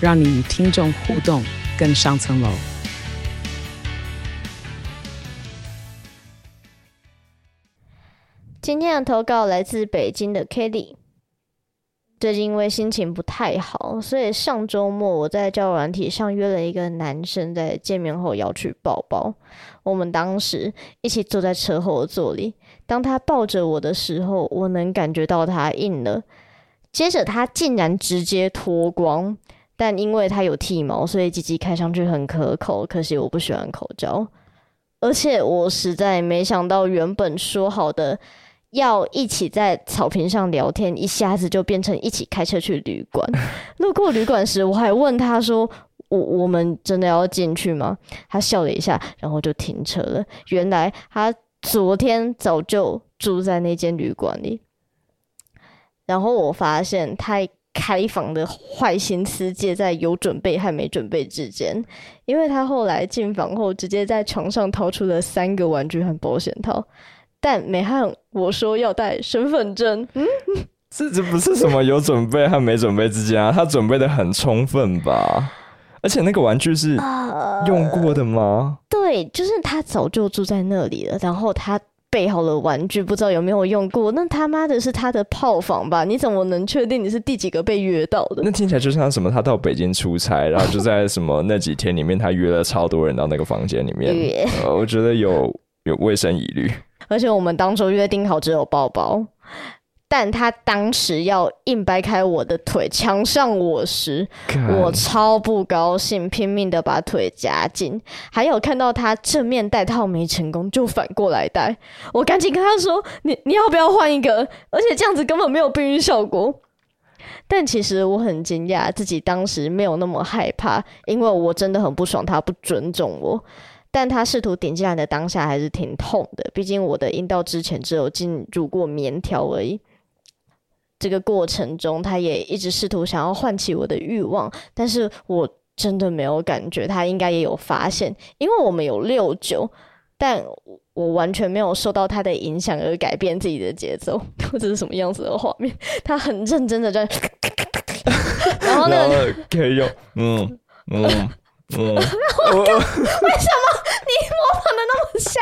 让你与听众互动更上层楼。今天的投稿来自北京的 Kelly。最近因为心情不太好，所以上周末我在交友软体上约了一个男生，在见面后要去抱抱。我们当时一起坐在车后座里，当他抱着我的时候，我能感觉到他硬了。接着他竟然直接脱光，但因为他有剃毛，所以吉吉看上去很可口。可惜我不喜欢口交，而且我实在没想到，原本说好的。要一起在草坪上聊天，一下子就变成一起开车去旅馆。路过旅馆时，我还问他说：“我我们真的要进去吗？”他笑了一下，然后就停车了。原来他昨天早就住在那间旅馆里。然后我发现他开房的坏心思借在有准备和没准备之间，因为他后来进房后，直接在床上掏出了三个玩具和保险套。但没和我说要带身份证，嗯，这这不是什么有准备和没准备之间啊，他准备的很充分吧？而且那个玩具是用过的吗？呃，对，就是他早就住在那里了，然后他备好了玩具，不知道有没有用过。那他妈的是他的炮房吧？你怎么能确定你是第几个被约到的？那听起来就像什么？他到北京出差，然后就在什么那几天里面，他约了超多人到那个房间里面。呃，我觉得有有卫生疑虑。而且我们当初约定好只有抱抱，但他当时要硬掰开我的腿强上我时，我超不高兴，拼命的把腿夹紧。还有看到他正面戴套没成功，就反过来戴，我赶紧跟他说：“你你要不要换一个？”而且这样子根本没有避孕效果。但其实我很惊讶，自己当时没有那么害怕，因为我真的很不爽他不尊重我。但他试图顶进来的当下还是挺痛的，毕竟我的阴道之前只有进入过棉条而已。这个过程中，他也一直试图想要唤起我的欲望，但是我真的没有感觉，他应该也有发现，因为我们有六九，但我完全没有受到他的影响而改变自己的节奏。这是什么样子的画面？他很认真的在，然后呢，可以用，嗯嗯。嗯，为什么你模仿的那么像？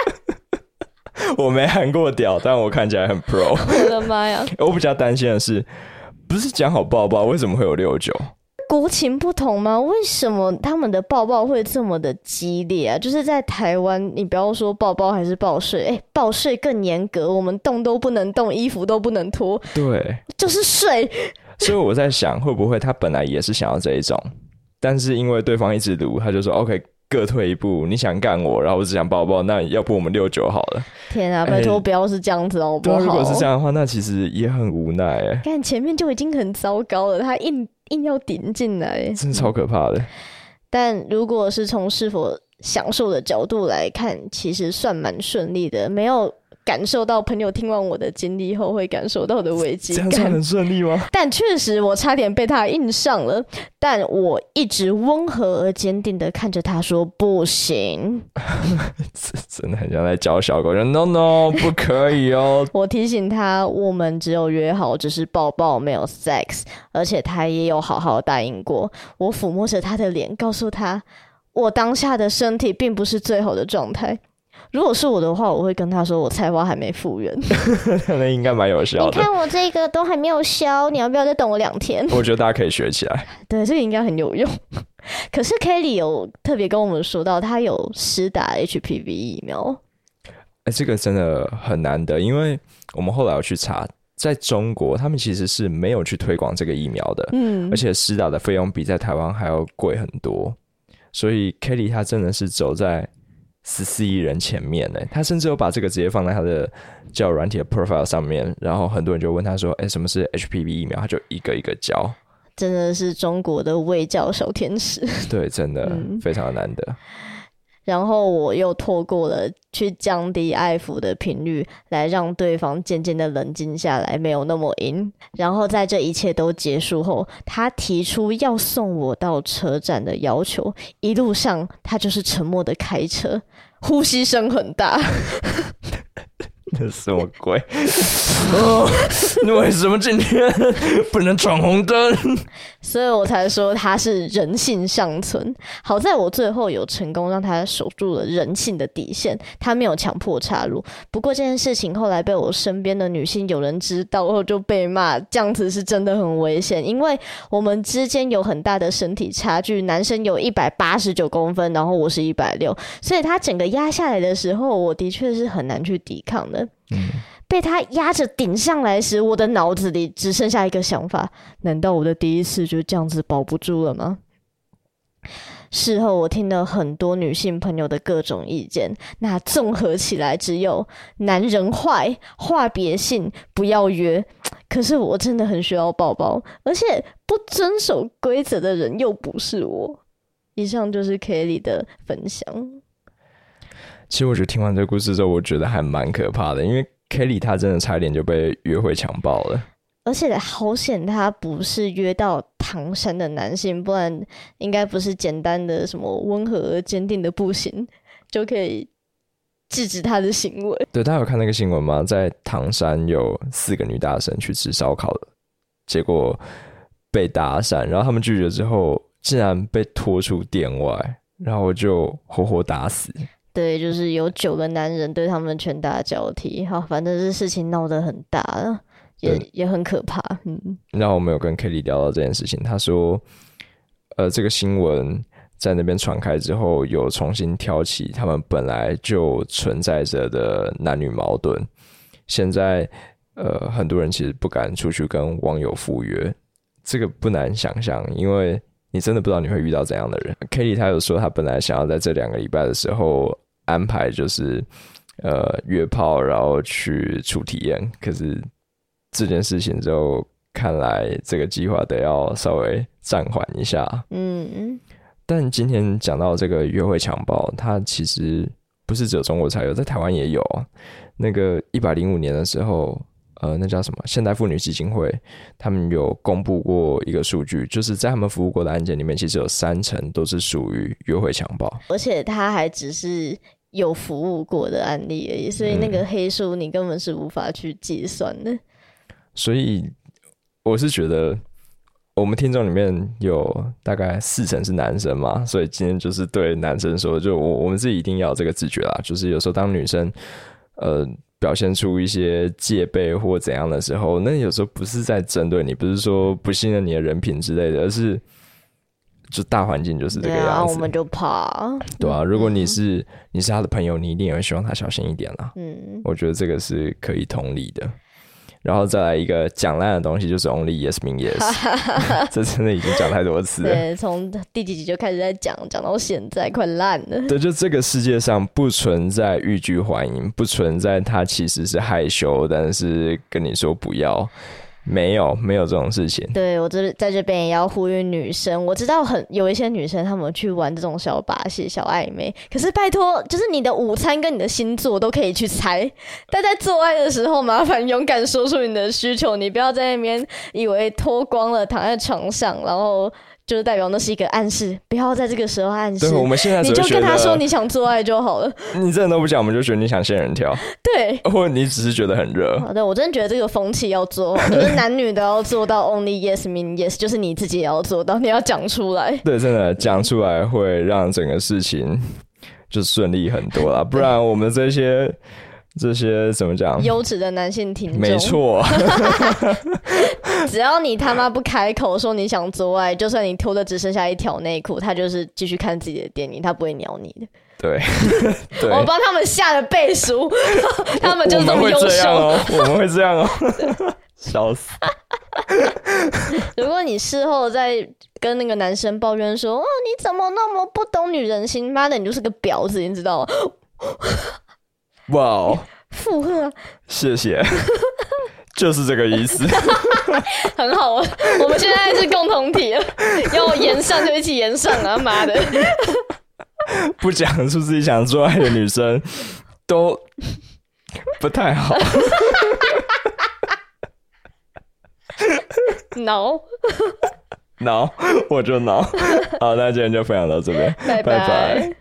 我没喊过屌，但我看起来很 pro。我的妈呀！我比较担心的是，不是讲好抱抱，为什么会有六九？国情不同吗？为什么他们的抱抱会这么的激烈啊？就是在台湾，你不要说抱抱还是抱睡，哎、欸，抱睡更严格，我们动都不能动，衣服都不能脱。对，就是睡。所以我在想，会不会他本来也是想要这一种？但是因为对方一直读，他就说 OK，各退一步。你想干我，然后我只想抱抱，那要不我们六九好了。天啊，拜托不要是这样子哦，不好。如果是这样的话，那其实也很无奈哎。看前面就已经很糟糕了，他硬硬要顶进来，真的超可怕的。但如果是从是否享受的角度来看，其实算蛮顺利的，没有。感受到朋友听完我的经历后会感受到的危机感，这样算很顺利吗？但确实，我差点被他硬上了。但我一直温和而坚定的看着他说：“不行。”真的很像在教小狗，说 “No No，不可以哦。”我提醒他，我们只有约好只是抱抱，没有 sex，而且他也有好好答应过。我抚摸着他的脸，告诉他，我当下的身体并不是最好的状态。如果是我的话，我会跟他说我菜花还没复原，那应该蛮有效的。你看我这个都还没有消，你要不要再等我两天？我觉得大家可以学起来。对，这个应该很有用。可是 Kelly 有特别跟我们说到，他有施打 HPV 疫苗。哎、欸，这个真的很难得，因为我们后来有去查，在中国他们其实是没有去推广这个疫苗的，嗯，而且施打的费用比在台湾还要贵很多，所以 Kelly 他真的是走在。十四亿人前面呢，他甚至有把这个直接放在他的教软体的 profile 上面，然后很多人就问他说：“哎、欸，什么是 HPV 疫苗？”他就一个一个教。真的是中国的卫教小天使。对，真的、嗯、非常难得。然后我又透过了去降低爱抚的频率，来让对方渐渐的冷静下来，没有那么阴。然后在这一切都结束后，他提出要送我到车站的要求。一路上他就是沉默的开车，呼吸声很大。这什么鬼？哦，你为什么今天不能闯红灯？所以我才说他是人性尚存。好在我最后有成功让他守住了人性的底线，他没有强迫插入。不过这件事情后来被我身边的女性有人知道后就被骂，这样子是真的很危险，因为我们之间有很大的身体差距，男生有一百八十九公分，然后我是一百六，所以他整个压下来的时候，我的确是很难去抵抗的。嗯，被他压着顶上来时，我的脑子里只剩下一个想法：难道我的第一次就这样子保不住了吗？事后我听了很多女性朋友的各种意见，那综合起来只有男人坏，话别信，不要约。可是我真的很需要抱抱，而且不遵守规则的人又不是我。以上就是 Kelly 的分享。其实我觉得听完这个故事之后，我觉得还蛮可怕的，因为 Kelly 她真的差点就被约会强暴了，而且好险他不是约到唐山的男性，不然应该不是简单的什么温和而坚定的不行就可以制止他的行为。对，大家有看那个新闻吗？在唐山有四个女大生去吃烧烤的，结果被搭讪，然后他们拒绝之后，竟然被拖出店外，然后就活活打死。对，就是有九个男人对他们拳打脚踢，好，反正这事情闹得很大，也也很可怕。嗯，然后我们有跟 Kelly 聊到这件事情，他说，呃，这个新闻在那边传开之后，有重新挑起他们本来就存在着的男女矛盾。现在，呃，很多人其实不敢出去跟网友赴约，这个不难想象，因为你真的不知道你会遇到怎样的人。Kelly 他有说，他本来想要在这两个礼拜的时候。安排就是，呃，约炮，然后去初体验。可是这件事情之后看来这个计划得要稍微暂缓一下。嗯，但今天讲到这个约会强暴，它其实不是只有中国才有，在台湾也有。那个一百零五年的时候。呃，那叫什么？现代妇女基金会，他们有公布过一个数据，就是在他们服务过的案件里面，其实有三成都是属于约会强暴，而且他还只是有服务过的案例而已，所以那个黑数你根本是无法去计算的。嗯。所以我是觉得，我们听众里面有大概四成是男生嘛，所以今天就是对男生说，就我我们自己一定要有这个自觉啦，就是有时候当女生，呃。表现出一些戒备或怎样的时候，那有时候不是在针对你，不是说不信任你的人品之类的，而是就大环境就是这个样子。对啊，我们就怕。对啊，如果你是、嗯、你是他的朋友，你一定也会希望他小心一点啦。嗯，我觉得这个是可以同理的。然后再来一个讲烂的东西，就是 Only Yes mean Yes，这真的已经讲太多次了。对，从第几集就开始在讲，讲到现在快烂了。对，就这个世界上不存在欲拒还迎，不存在他其实是害羞，但是跟你说不要。没有，没有这种事情。对，我这在这边也要呼吁女生，我知道很有一些女生她们去玩这种小把戏、小暧昧，可是拜托，就是你的午餐跟你的星座都可以去猜，但在做爱的时候，麻烦勇敢说出你的需求，你不要在那边以为脱光了躺在床上，然后。就是代表那是一个暗示，不要在这个时候暗示。对，我们现在你就跟他说你想做爱就好了。你真的都不讲，我们就觉得你想仙人跳。对，或者你只是觉得很热。好的，我真的觉得这个风气要做好，就是男女都要做到 only yes mean yes，就是你自己也要做到，你要讲出来。对，真的讲出来会让整个事情就顺利很多啦，不然我们这些。这些怎么讲？优质的男性听众，没错。只要你他妈不开口说你想做爱，就算你脱的只剩下一条内裤，他就是继续看自己的电影，他不会鸟你的。对，对我帮他们下了背书，他们就这么优秀哦。我们会这样哦，笑死。如果你事后再跟那个男生抱怨说：“哦，你怎么那么不懂女人心？妈的，你就是个婊子，你知道吗？”哇哦！附和，谢谢。就是这个意思。很好，我我们现在是共同体了，要延上就一起延上啊！妈的，不讲出自己想做爱的女生都不太好。挠挠，我就挠。好，那今天就分享到这边，拜拜。拜拜。